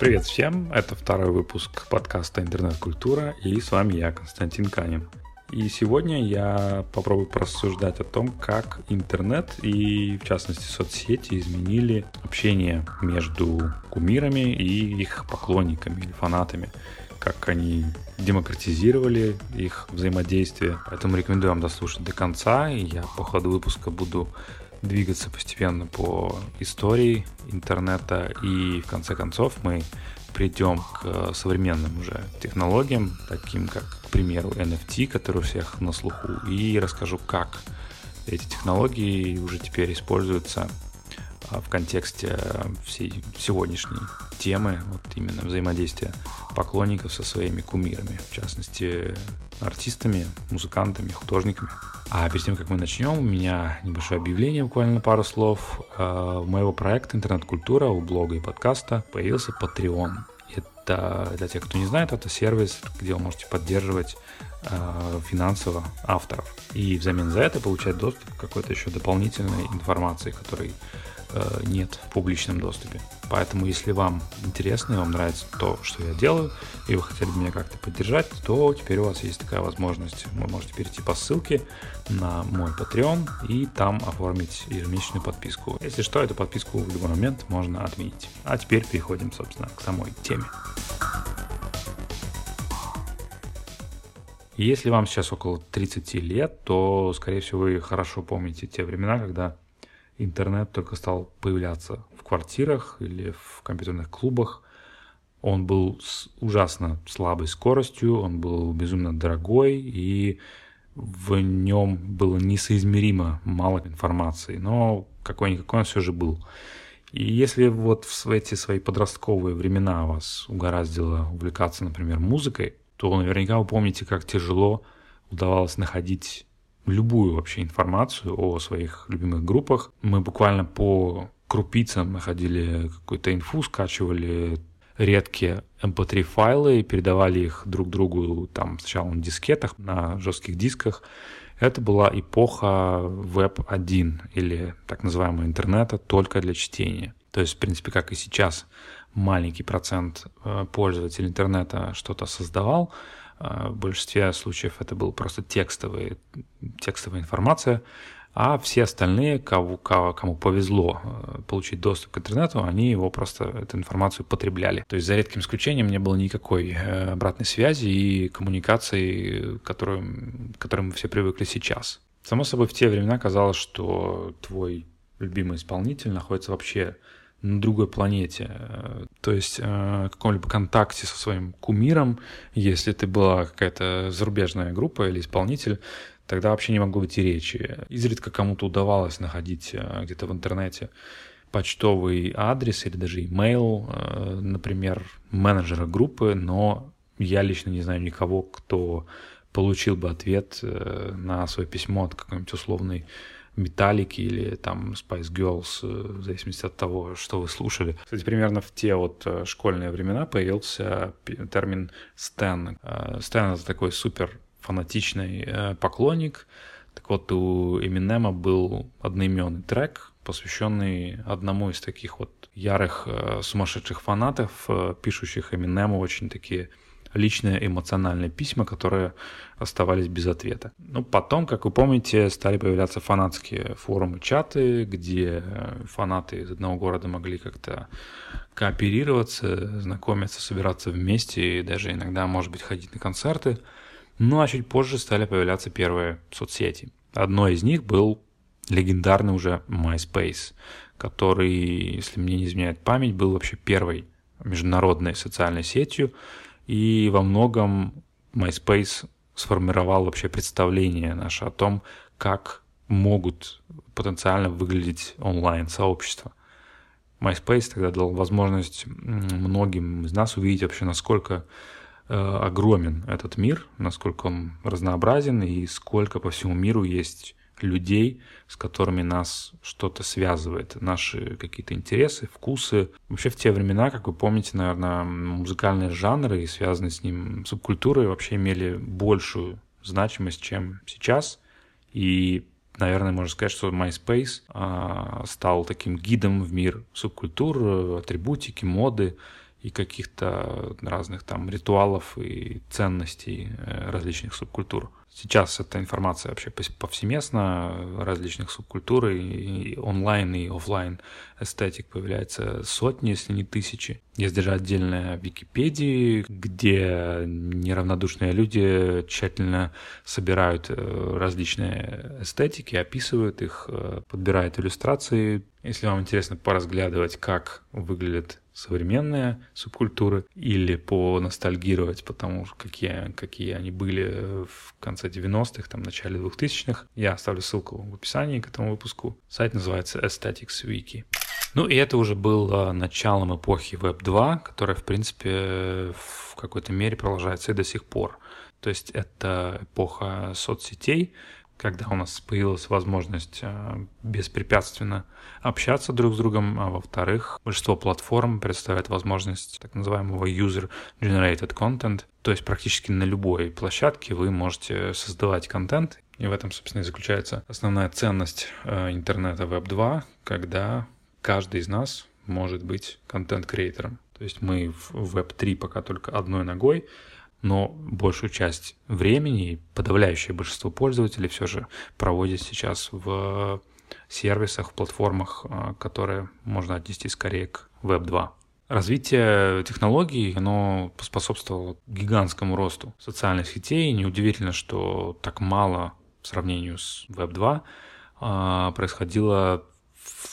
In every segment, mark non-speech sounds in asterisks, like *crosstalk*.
Привет всем, это второй выпуск подкаста «Интернет-культура» и с вами я, Константин Канин. И сегодня я попробую порассуждать о том, как интернет и, в частности, соцсети изменили общение между кумирами и их поклонниками или фанатами как они демократизировали их взаимодействие. Поэтому рекомендую вам дослушать до конца. И я по ходу выпуска буду двигаться постепенно по истории интернета и в конце концов мы придем к современным уже технологиям, таким как, к примеру, NFT, который у всех на слуху, и расскажу, как эти технологии уже теперь используются а, в контексте всей сегодняшней темы, вот именно взаимодействия поклонников со своими кумирами, в частности, артистами, музыкантами, художниками. А перед тем, как мы начнем, у меня небольшое объявление, буквально пару слов. А, у моего проекта «Интернет-культура», у блога и подкаста появился Patreon. Это, для тех, кто не знает, это сервис, где вы можете поддерживать э, финансово авторов. И взамен за это получать доступ к какой-то еще дополнительной информации, которой Э, нет в публичном доступе. Поэтому, если вам интересно и вам нравится то, что я делаю, и вы хотели бы меня как-то поддержать, то теперь у вас есть такая возможность. Вы можете перейти по ссылке на мой Patreon и там оформить ежемесячную подписку. Если что, эту подписку в любой момент можно отменить. А теперь переходим, собственно, к самой теме. Если вам сейчас около 30 лет, то, скорее всего, вы хорошо помните те времена, когда интернет только стал появляться в квартирах или в компьютерных клубах. Он был с ужасно слабой скоростью, он был безумно дорогой, и в нем было несоизмеримо мало информации, но какой-никакой он все же был. И если вот в эти свои подростковые времена вас угораздило увлекаться, например, музыкой, то наверняка вы помните, как тяжело удавалось находить любую вообще информацию о своих любимых группах. Мы буквально по крупицам находили какую-то инфу, скачивали редкие MP3 эм файлы и передавали их друг другу там сначала на дискетах, на жестких дисках. Это была эпоха Web 1 или так называемого интернета только для чтения. То есть, в принципе, как и сейчас, маленький процент э, пользователей интернета что-то создавал, в большинстве случаев это был просто текстовый, текстовая информация, а все остальные, кого, кому повезло э, получить доступ к интернету, они его просто, эту информацию потребляли. То есть за редким исключением не было никакой э, обратной связи и коммуникации, которым, к которым мы все привыкли сейчас. Само собой, в те времена казалось, что твой любимый исполнитель находится вообще на другой планете. То есть э, каком-либо контакте со своим кумиром, если ты была какая-то зарубежная группа или исполнитель, тогда вообще не могло быть и речи. Изредка кому-то удавалось находить э, где-то в интернете почтовый адрес или даже имейл, э, например, менеджера группы, но я лично не знаю никого, кто получил бы ответ на свое письмо от какой-нибудь условной Металлики или там Spice Girls, э, в зависимости от того, что вы слушали. Кстати, примерно в те вот э, школьные времена появился термин «стэн». Э, стэн — это такой супер фанатичный поклонник. Так вот, у Эминема был одноименный трек, посвященный одному из таких вот ярых сумасшедших фанатов, пишущих Эминему очень такие личные эмоциональные письма, которые оставались без ответа. Ну, потом, как вы помните, стали появляться фанатские форумы, чаты, где фанаты из одного города могли как-то кооперироваться, знакомиться, собираться вместе и даже иногда, может быть, ходить на концерты. Ну, а чуть позже стали появляться первые соцсети. Одной из них был легендарный уже MySpace, который, если мне не изменяет память, был вообще первой международной социальной сетью, и во многом MySpace сформировал вообще представление наше о том, как могут потенциально выглядеть онлайн-сообщества. MySpace тогда дал возможность многим из нас увидеть вообще, насколько э, огромен этот мир, насколько он разнообразен и сколько по всему миру есть людей, с которыми нас что-то связывает, наши какие-то интересы, вкусы. Вообще в те времена, как вы помните, наверное, музыкальные жанры и связанные с ним субкультуры вообще имели большую значимость, чем сейчас. И наверное, можно сказать, что MySpace а, стал таким гидом в мир субкультур, атрибутики, моды и каких-то разных там ритуалов и ценностей э, различных субкультур. Сейчас эта информация вообще повсеместна, различных субкультур, и онлайн, и офлайн эстетик появляется сотни, если не тысячи. Есть даже отдельная Википедия, где неравнодушные люди тщательно собирают э, различные эстетики, описывают их, э, подбирают иллюстрации. Если вам интересно поразглядывать, как выглядят современные субкультуры или поностальгировать, потому что какие, какие они были в конце 90-х, там, начале 2000-х. Я оставлю ссылку в описании к этому выпуску. Сайт называется Aesthetics Wiki. Ну и это уже было началом эпохи Web 2, которая, в принципе, в какой-то мере продолжается и до сих пор. То есть это эпоха соцсетей, когда у нас появилась возможность э, беспрепятственно общаться друг с другом, а во-вторых, большинство платформ представляет возможность так называемого user-generated content, то есть практически на любой площадке вы можете создавать контент, и в этом, собственно, и заключается основная ценность э, интернета Web 2, когда каждый из нас может быть контент-креатором. То есть мы в Web 3 пока только одной ногой, но большую часть времени, подавляющее большинство пользователей все же проводят сейчас в сервисах, в платформах, а, которые можно отнести скорее к Web 2. Развитие технологий, оно способствовало гигантскому росту социальных сетей. Неудивительно, что так мало в сравнении с Web 2 а, происходило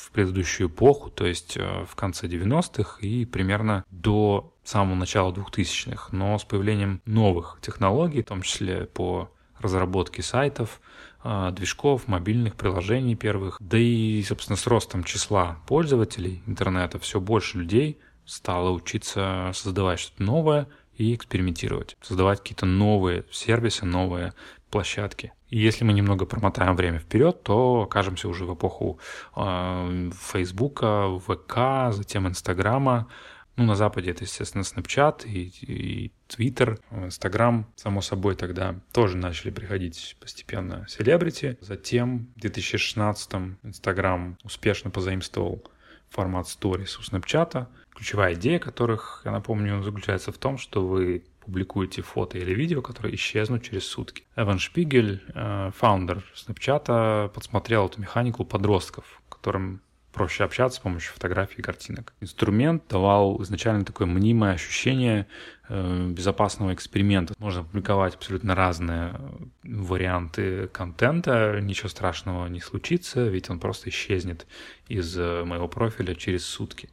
в предыдущую эпоху, то есть э, в конце 90-х и примерно до самого начала 2000-х. Но с появлением новых технологий, в том числе по разработке сайтов, э, движков, мобильных приложений первых, да и, собственно, с ростом числа пользователей интернета все больше людей стало учиться создавать что-то новое и экспериментировать, создавать какие-то новые сервисы, новые площадки. И если мы немного промотаем время вперед, то окажемся уже в эпоху э, Фейсбука, ВК, затем Инстаграма. Ну, на Западе это, естественно, Snapchat и, и Twitter, Instagram, само собой, тогда тоже начали приходить постепенно селебрити. Затем в 2016-м Instagram успешно позаимствовал формат Stories у Snapchat, ключевая идея которых, я напомню, заключается в том, что вы публикуете фото или видео, которые исчезнут через сутки. Эван Шпигель, э, фаундер Snapchat, подсмотрел эту механику подростков, которым проще общаться с помощью фотографий и картинок. Инструмент давал изначально такое мнимое ощущение э, безопасного эксперимента. Можно публиковать абсолютно разные э, варианты контента, ничего страшного не случится, ведь он просто исчезнет из э, моего профиля через сутки.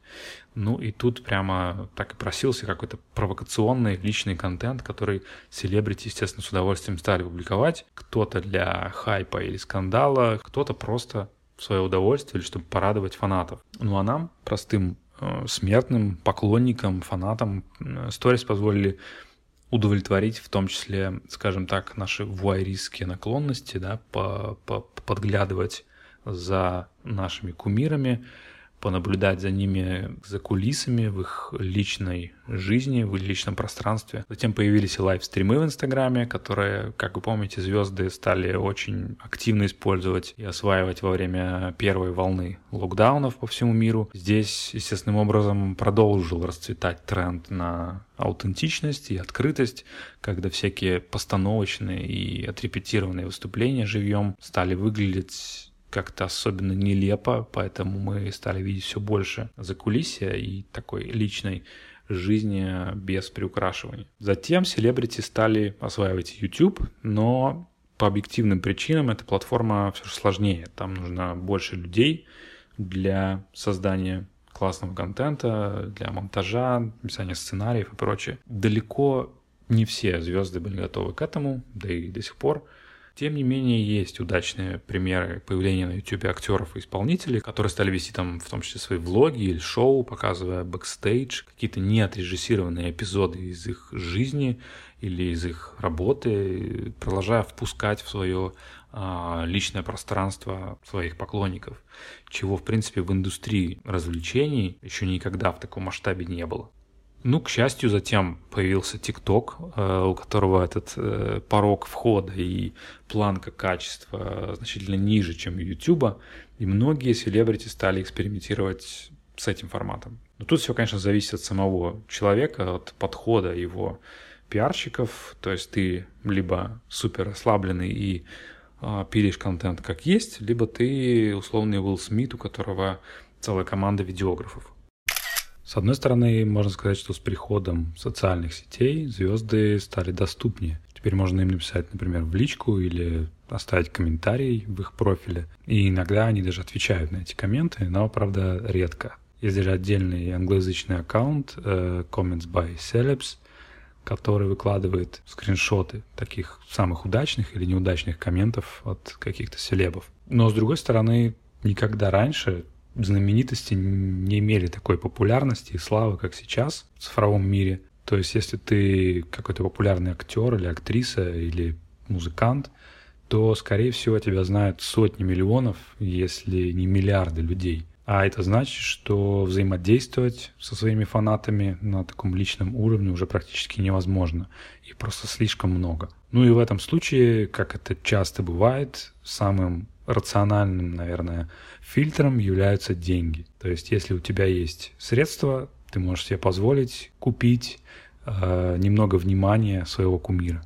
Ну и тут прямо так и просился какой-то провокационный личный контент, который селебрити, естественно, с удовольствием стали публиковать. Кто-то для хайпа или скандала, кто-то просто в свое удовольствие, или чтобы порадовать фанатов. Ну а нам, простым э, смертным, поклонникам, фанатам, э, сторис позволили удовлетворить в том числе, скажем так, наши вуайристские наклонности, да, по, по, подглядывать за нашими кумирами, понаблюдать за ними, за кулисами в их личной жизни, в личном пространстве. Затем появились и лайв-стримы в Инстаграме, которые, как вы помните, звезды стали очень активно использовать и осваивать во время первой волны локдаунов по всему миру. Здесь, естественным образом, продолжил расцветать тренд на аутентичность и открытость, когда всякие постановочные и отрепетированные выступления живьем стали выглядеть как-то особенно нелепо, поэтому мы стали видеть все больше закулисья и такой личной жизни без приукрашиваний. Затем селебрити стали осваивать YouTube, но по объективным причинам эта платформа все же сложнее. Там нужно больше людей для создания классного контента, для монтажа, написания сценариев и прочее. Далеко не все звезды были готовы к этому, да и до сих пор. Тем не менее, есть удачные примеры появления на YouTube актеров и исполнителей, которые стали вести там в том числе свои влоги или шоу, показывая бэкстейдж, какие-то неотрежиссированные эпизоды из их жизни или из их работы, продолжая впускать в свое а, личное пространство своих поклонников, чего, в принципе, в индустрии развлечений еще никогда в таком масштабе не было. Ну, к счастью, затем появился ТикТок, э, у которого этот э, порог входа и планка качества значительно ниже, чем у Ютуба, и многие селебрити стали экспериментировать с этим форматом. Но тут все, конечно, зависит от самого человека, от подхода его пиарщиков, то есть ты либо супер расслабленный и э, пилишь контент как есть, либо ты условный Уилл Смит, у которого целая команда видеографов. С одной стороны, можно сказать, что с приходом социальных сетей звезды стали доступнее. Теперь можно им написать, например, в личку или оставить комментарий в их профиле. И иногда они даже отвечают на эти комменты, но, правда, редко. Есть даже отдельный англоязычный аккаунт uh, Comments by Celebs, который выкладывает скриншоты таких самых удачных или неудачных комментов от каких-то селебов. Но, с другой стороны, никогда раньше знаменитости не имели такой популярности и славы, как сейчас в цифровом мире. То есть, если ты какой-то популярный актер или актриса или музыкант, то, скорее всего, тебя знают сотни миллионов, если не миллиарды людей. А это значит, что взаимодействовать со своими фанатами на таком личном уровне уже практически невозможно. И просто слишком много. Ну и в этом случае, как это часто бывает, самым рациональным, наверное, фильтром являются деньги. То есть, если у тебя есть средства, ты можешь себе позволить купить э, немного внимания своего кумира.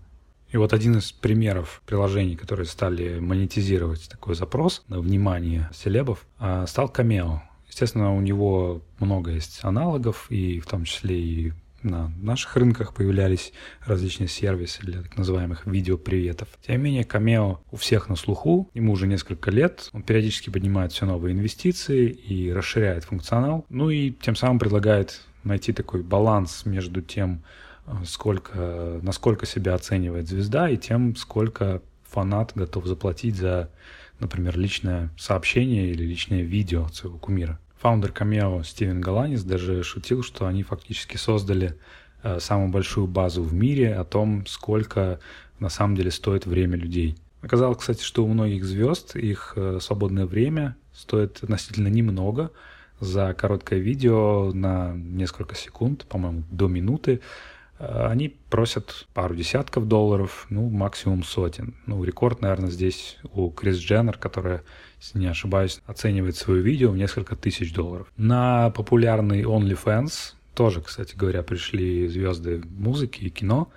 И вот один из примеров приложений, которые стали монетизировать такой запрос на внимание селебов, э, стал Cameo. Естественно, у него много есть аналогов, и в том числе и на наших рынках появлялись различные сервисы для так называемых видеоприветов. Тем не менее, Cameo у всех на слуху, ему уже несколько лет, он периодически поднимает все новые инвестиции и расширяет функционал, ну и тем самым предлагает найти такой баланс между тем, э, сколько, насколько себя оценивает звезда и тем, сколько фанат готов заплатить за, например, личное сообщение или личное видео от своего кумира. Фаундер Cameo Стивен Галанис даже шутил, что они фактически создали э, самую большую базу в мире о том, сколько на самом деле стоит время людей. Оказалось, кстати, что у многих звезд их э, свободное время стоит относительно немного. За короткое видео на несколько секунд, по-моему, до минуты, они просят пару десятков долларов, ну, максимум сотен. Ну, рекорд, наверное, здесь у Крис Дженнер, которая если не ошибаюсь, оценивает свое видео в несколько тысяч долларов. На популярный OnlyFans тоже, кстати говоря, пришли звезды музыки и кино,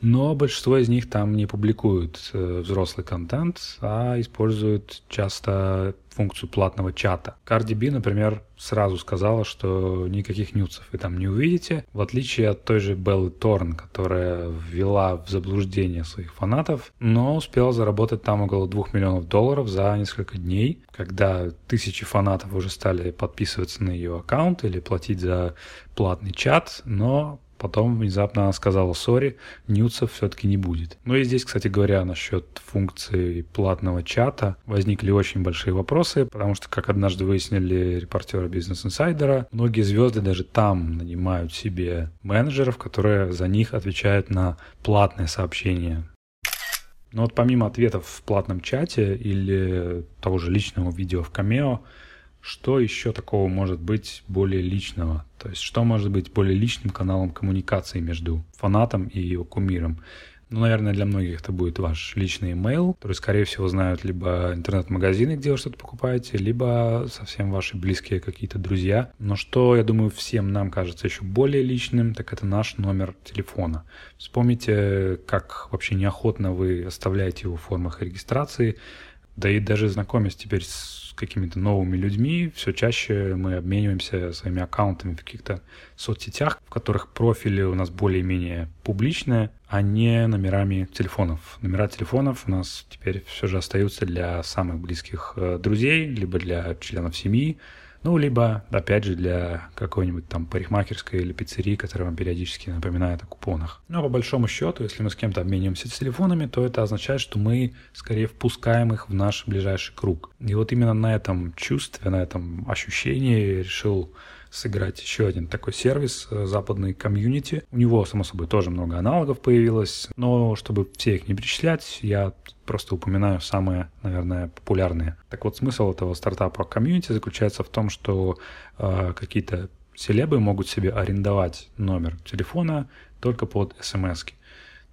но большинство из них там не публикуют э, взрослый контент, а используют часто функцию платного чата. Cardi B, например, сразу сказала, что никаких нюцев вы там не увидите, в отличие от той же Беллы Торн, которая ввела в заблуждение своих фанатов, но успела заработать там около 2 миллионов долларов за несколько дней, когда тысячи фанатов уже стали подписываться на ее аккаунт или платить за платный чат, но Потом внезапно она сказала, сори, нюцев все-таки не будет. Ну и здесь, кстати говоря, насчет функции платного чата возникли очень большие вопросы, потому что, как однажды выяснили репортеры Бизнес Инсайдера, многие звезды даже там нанимают себе менеджеров, которые за них отвечают на платные сообщения. Но вот помимо ответов в платном чате или того же личного видео в камео, что еще такого может быть более личного? То есть что может быть более личным каналом коммуникации между фанатом и его кумиром? Ну, наверное, для многих это будет ваш личный email, который, скорее всего, знают либо интернет-магазины, где вы что-то покупаете, либо совсем ваши близкие какие-то друзья. Но что, я думаю, всем нам кажется еще более личным, так это наш номер телефона. Вспомните, как вообще неохотно вы оставляете его в формах регистрации, да и даже знакомясь теперь с какими-то новыми людьми, все чаще мы обмениваемся своими аккаунтами в каких-то соцсетях, в которых профили у нас более-менее публичные, а не номерами телефонов. Номера телефонов у нас теперь все же остаются для самых близких э, друзей, либо для членов семьи, ну, либо, опять же, для какой-нибудь там парикмахерской или пиццерии, которая вам периодически напоминает о купонах. Но по большому счету, если мы с кем-то обмениваемся телефонами, то это означает, что мы скорее впускаем их в наш ближайший круг. И вот именно на этом чувстве, на этом ощущении решил сыграть еще один такой сервис, э, западный комьюнити. У него, само собой, тоже много аналогов появилось, но чтобы все их не перечислять, я просто упоминаю самые, наверное, популярные. Так вот, смысл этого стартапа комьюнити заключается в том, что э, какие-то селебы могут себе арендовать номер телефона только под смс.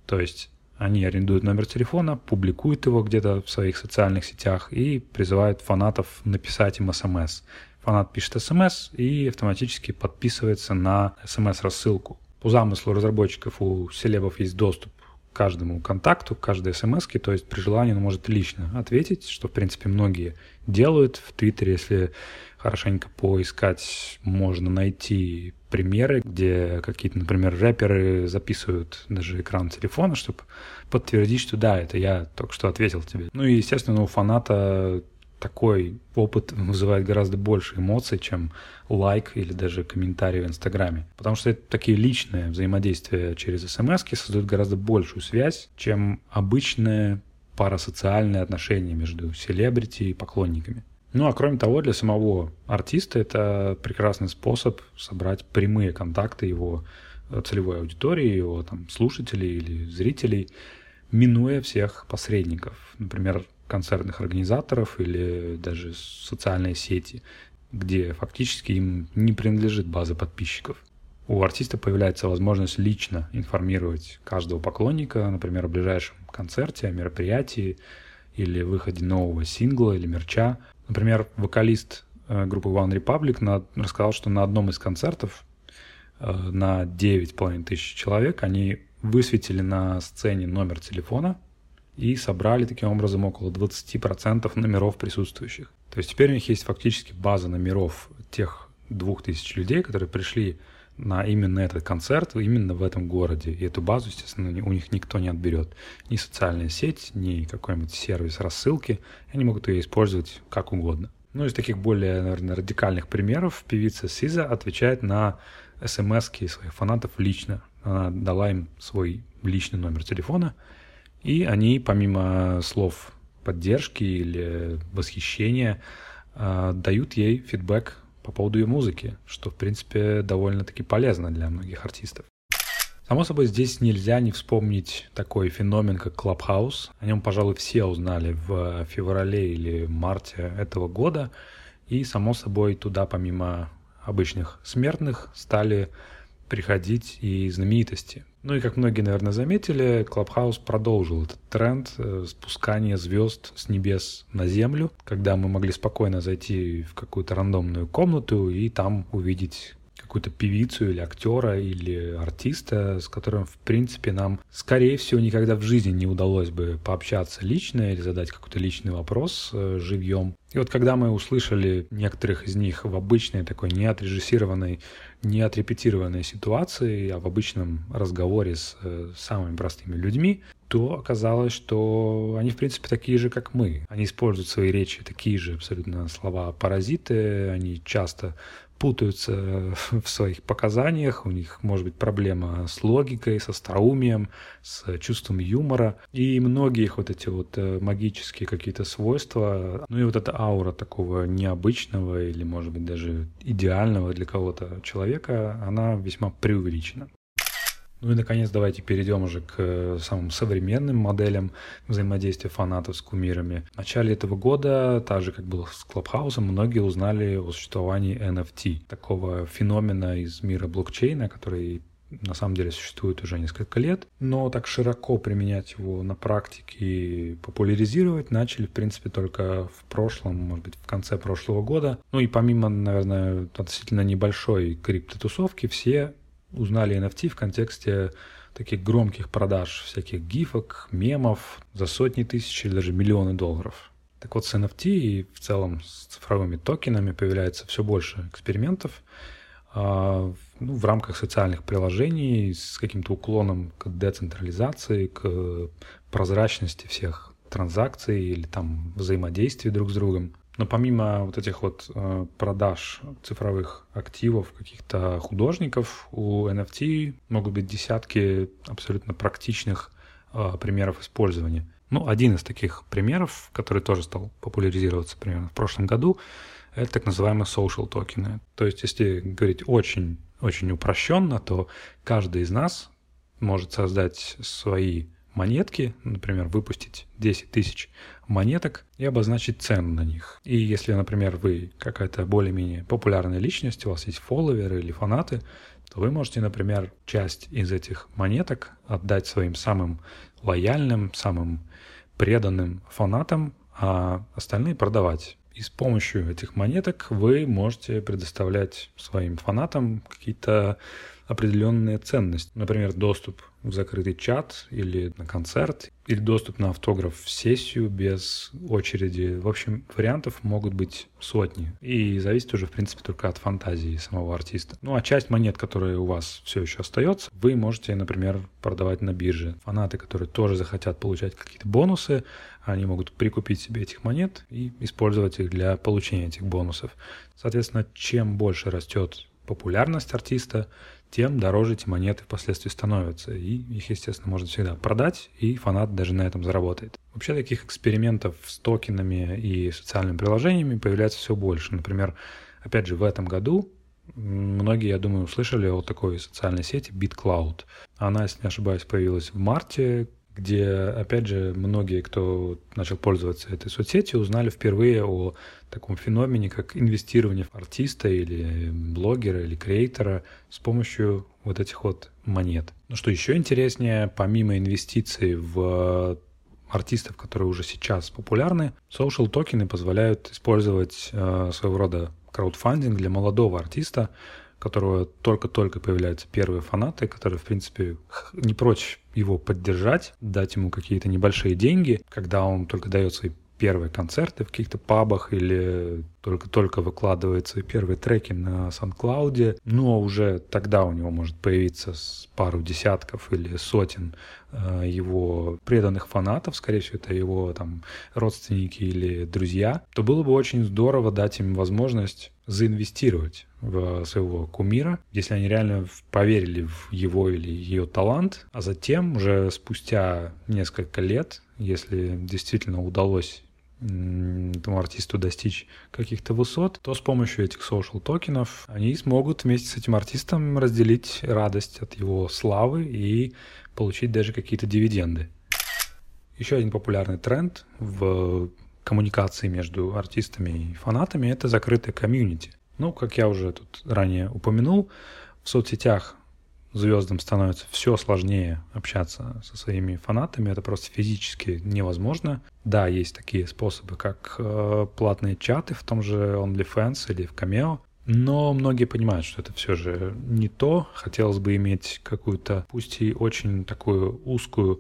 То есть они арендуют номер телефона, публикуют его где-то в своих социальных сетях и призывают фанатов написать им смс. Фанат пишет смс и автоматически подписывается на смс-рассылку. По замыслу разработчиков у селебов есть доступ к каждому контакту, к каждой смс, то есть при желании он может лично ответить, что, в принципе, многие делают. В Твиттере, если хорошенько поискать, можно найти примеры, где какие-то, например, рэперы записывают даже экран телефона, чтобы подтвердить, что да, это я только что ответил тебе. Ну и, естественно, у фаната такой опыт вызывает гораздо больше эмоций, чем лайк или даже комментарий в Инстаграме. Потому что это такие личные взаимодействия через смс создают гораздо большую связь, чем обычные парасоциальные отношения между селебрити и поклонниками. Ну а кроме того, для самого артиста это прекрасный способ собрать прямые контакты его э, целевой аудитории, его там, слушателей или зрителей, минуя всех посредников, например, концертных организаторов или даже социальные сети, где фактически им не принадлежит база подписчиков. У артиста появляется возможность лично информировать каждого поклонника, например, о ближайшем концерте, о мероприятии или выходе нового сингла или мерча, Например, вокалист э, группы One Republic на, рассказал, что на одном из концертов э, на 9,5 тысяч человек они высветили на сцене номер телефона и собрали таким образом около 20% номеров присутствующих. То есть теперь у них есть фактически база номеров тех двух тысяч людей, которые пришли на именно этот концерт, именно в этом городе. И эту базу, естественно, у них никто не отберет. Ни социальная сеть, ни какой-нибудь сервис рассылки. Они могут ее использовать как угодно. Ну, из таких более, наверное, радикальных примеров певица Сиза отвечает на смс своих фанатов лично. Она дала им свой личный номер телефона, и они, помимо слов поддержки или восхищения, а, дают ей фидбэк по поводу ее музыки, что, в принципе, довольно-таки полезно для многих артистов. Само собой, здесь нельзя не вспомнить такой феномен, как Clubhouse. О нем, пожалуй, все узнали в феврале или марте этого года. И, само собой, туда, помимо обычных смертных, стали приходить и знаменитости. Ну и как многие, наверное, заметили, Clubhouse продолжил этот тренд э, спускания звезд с небес на землю, когда мы могли спокойно зайти в какую-то рандомную комнату и там увидеть какую-то певицу или актера или артиста, с которым, в принципе, нам, скорее всего, никогда в жизни не удалось бы пообщаться лично или задать какой-то личный вопрос э, живьем. И вот когда мы услышали некоторых из них в обычной такой неотрежиссированной, неотрепетированной ситуации, а в обычном разговоре с э, самыми простыми людьми, то оказалось, что они, в принципе, такие же, как мы. Они используют в своей речи такие же абсолютно слова паразиты, они часто путаются *laughs* в своих показаниях, у них может быть проблема с логикой, с остроумием, с чувством юмора. И многие их вот эти вот э, магические какие-то свойства, ну и вот эта аура такого необычного или, может быть, даже идеального для кого-то человека, она весьма преувеличена. Ну и, наконец, давайте перейдем уже к э, самым современным моделям взаимодействия фанатов с кумирами. В начале этого года, так же, как было с Клабхаусом, многие узнали о существовании NFT, такого феномена из мира блокчейна, который на самом деле существует уже несколько лет, но так широко применять его на практике и популяризировать начали, в принципе, только в прошлом, может быть, в конце прошлого года. Ну и помимо, наверное, относительно небольшой криптотусовки, все узнали NFT в контексте таких громких продаж всяких гифок, мемов за сотни тысяч или даже миллионы долларов. Так вот, с NFT и в целом с цифровыми токенами появляется все больше экспериментов а, ну, в рамках социальных приложений с каким-то уклоном к децентрализации, к прозрачности всех транзакций или там взаимодействий друг с другом. Но помимо вот этих вот э, продаж цифровых активов каких-то художников, у NFT могут быть десятки абсолютно практичных э, примеров использования. Ну, один из таких примеров, который тоже стал популяризироваться примерно в прошлом году, это так называемые social токены. То есть, если говорить очень, очень упрощенно, то каждый из нас может создать свои монетки, например, выпустить 10 тысяч монеток и обозначить цену на них. И если, например, вы какая-то более-менее популярная личность, у вас есть фолловеры или фанаты, то вы можете, например, часть из этих монеток отдать своим самым лояльным, самым преданным фанатам, а остальные продавать. И с помощью этих монеток вы можете предоставлять своим фанатам какие-то определенные ценности. Например, доступ в закрытый чат или на концерт, или доступ на автограф в сессию без очереди. В общем, вариантов могут быть сотни. И зависит уже, в принципе, только от фантазии самого артиста. Ну, а часть монет, которые у вас все еще остается, вы можете, например, продавать на бирже. Фанаты, которые тоже захотят получать какие-то бонусы, они могут прикупить себе этих монет и использовать их для получения этих бонусов. Соответственно, чем больше растет популярность артиста, тем дороже эти монеты впоследствии становятся. И их, естественно, можно всегда продать, и фанат даже на этом заработает. Вообще таких экспериментов с токенами и социальными приложениями появляется все больше. Например, опять же, в этом году многие, я думаю, услышали о такой социальной сети BitCloud. Она, если не ошибаюсь, появилась в марте, где, опять же, многие, кто начал пользоваться этой соцсетью, узнали впервые о таком феномене, как инвестирование в артиста или блогера или креатора с помощью вот этих вот монет. Но что еще интереснее, помимо инвестиций в артистов, которые уже сейчас популярны, social токены позволяют использовать э, своего рода краудфандинг для молодого артиста, которого только-только появляются первые фанаты, которые, в принципе, не прочь его поддержать, дать ему какие-то небольшие деньги, когда он только дает свои первые концерты в каких-то пабах или только-только выкладывает свои первые треки на SoundCloud, но уже тогда у него может появиться пару десятков или сотен э, его преданных фанатов, скорее всего, это его там родственники или друзья, то было бы очень здорово дать им возможность заинвестировать в своего кумира, если они реально поверили в его или ее талант, а затем уже спустя несколько лет, если действительно удалось этому артисту достичь каких-то высот, то с помощью этих social токенов они смогут вместе с этим артистом разделить радость от его славы и получить даже какие-то дивиденды. Еще один популярный тренд в коммуникации между артистами и фанатами – это закрытая комьюнити. Ну, как я уже тут ранее упомянул, в соцсетях звездам становится все сложнее общаться со своими фанатами, это просто физически невозможно. Да, есть такие способы, как э, платные чаты в том же OnlyFans или в Cameo, но многие понимают, что это все же не то. Хотелось бы иметь какую-то, пусть и очень такую узкую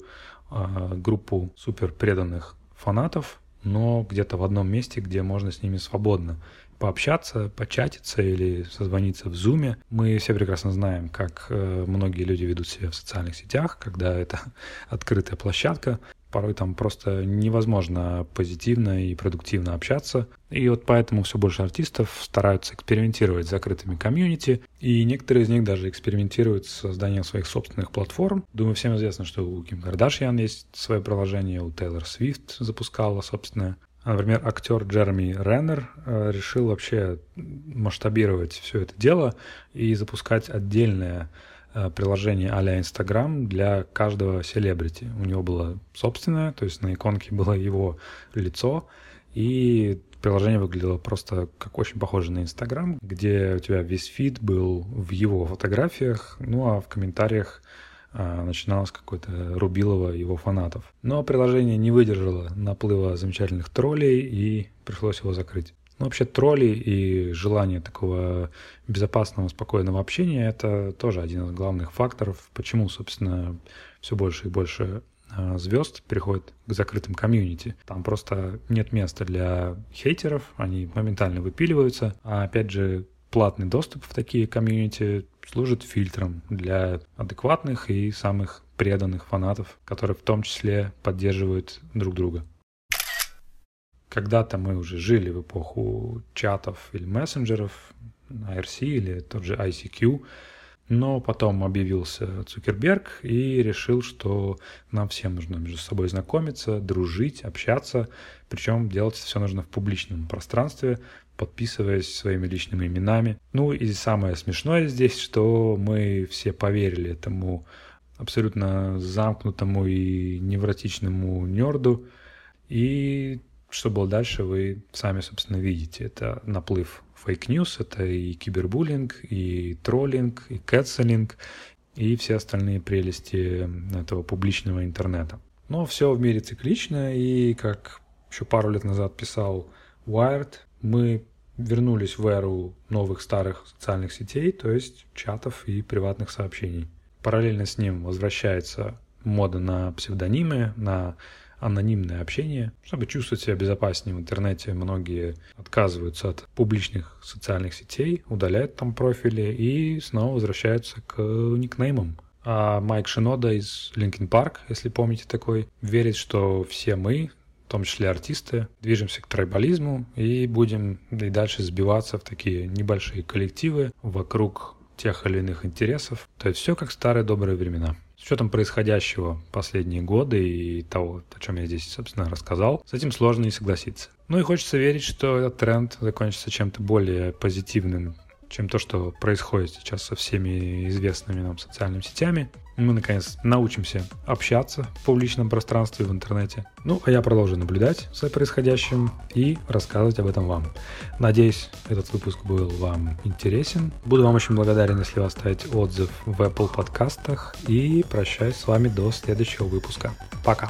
э, группу супер преданных фанатов, но где-то в одном месте, где можно с ними свободно пообщаться, початиться или созвониться в зуме. Мы все прекрасно знаем, как э, многие люди ведут себя в социальных сетях, когда это *laughs* открытая площадка. Порой там просто невозможно позитивно и продуктивно общаться. И вот поэтому все больше артистов стараются экспериментировать с закрытыми комьюнити. И некоторые из них даже экспериментируют с созданием своих собственных платформ. Думаю, всем известно, что у Ким Кардашьян есть свое приложение, у Тейлор Свифт запускала собственное Например, актер Джереми Реннер э, решил вообще масштабировать все это дело и запускать отдельное приложение а-ля Инстаграм для каждого селебрити. У него было собственное, то есть на иконке было его лицо, и приложение выглядело просто как очень похоже на Инстаграм, где у тебя весь фид был в его фотографиях, ну а в комментариях а, начиналось какое-то рубилово его фанатов. Но приложение не выдержало наплыва замечательных троллей и пришлось его закрыть. Ну, вообще тролли и желание такого безопасного, спокойного общения – это тоже один из главных факторов, почему, собственно, все больше и больше а, звезд переходят к закрытым комьюнити. Там просто нет места для хейтеров, они моментально выпиливаются. А опять же, платный доступ в такие комьюнити служит фильтром для адекватных и самых преданных фанатов, которые в том числе поддерживают друг друга. Когда-то мы уже жили в эпоху чатов или мессенджеров, IRC или тот же ICQ, но потом объявился Цукерберг и решил, что нам всем нужно между собой знакомиться, дружить, общаться, причем делать все нужно в публичном пространстве, подписываясь своими личными именами. Ну и самое смешное здесь, что мы все поверили этому абсолютно замкнутому и невротичному нерду И что было дальше, вы сами, собственно, видите. Это наплыв fake news, это и кибербуллинг, и троллинг, и кэтколлинг, и все остальные прелести этого публичного интернета. Но все в мире циклично, и как еще пару лет назад писал Wired, мы вернулись в эру новых старых социальных сетей, то есть чатов и приватных сообщений. Параллельно с ним возвращается мода на псевдонимы, на анонимное общение. Чтобы чувствовать себя безопаснее в интернете, многие отказываются от публичных социальных сетей, удаляют там профили и снова возвращаются к никнеймам. А Майк Шинода из Linkin Park, если помните такой, верит, что все мы, в том числе артисты, движемся к трайбализму и будем и дальше сбиваться в такие небольшие коллективы вокруг тех или иных интересов. То есть все как старые добрые времена. С учетом происходящего последние годы и того, о чем я здесь, собственно, рассказал, с этим сложно не согласиться. Ну и хочется верить, что этот тренд закончится чем-то более позитивным, чем то, что происходит сейчас со всеми известными нам социальными сетями. Мы, наконец, научимся общаться в публичном пространстве в интернете. Ну, а я продолжу наблюдать за происходящим и рассказывать об этом вам. Надеюсь, этот выпуск был вам интересен. Буду вам очень благодарен, если вы оставите отзыв в Apple подкастах. И прощаюсь с вами до следующего выпуска. Пока!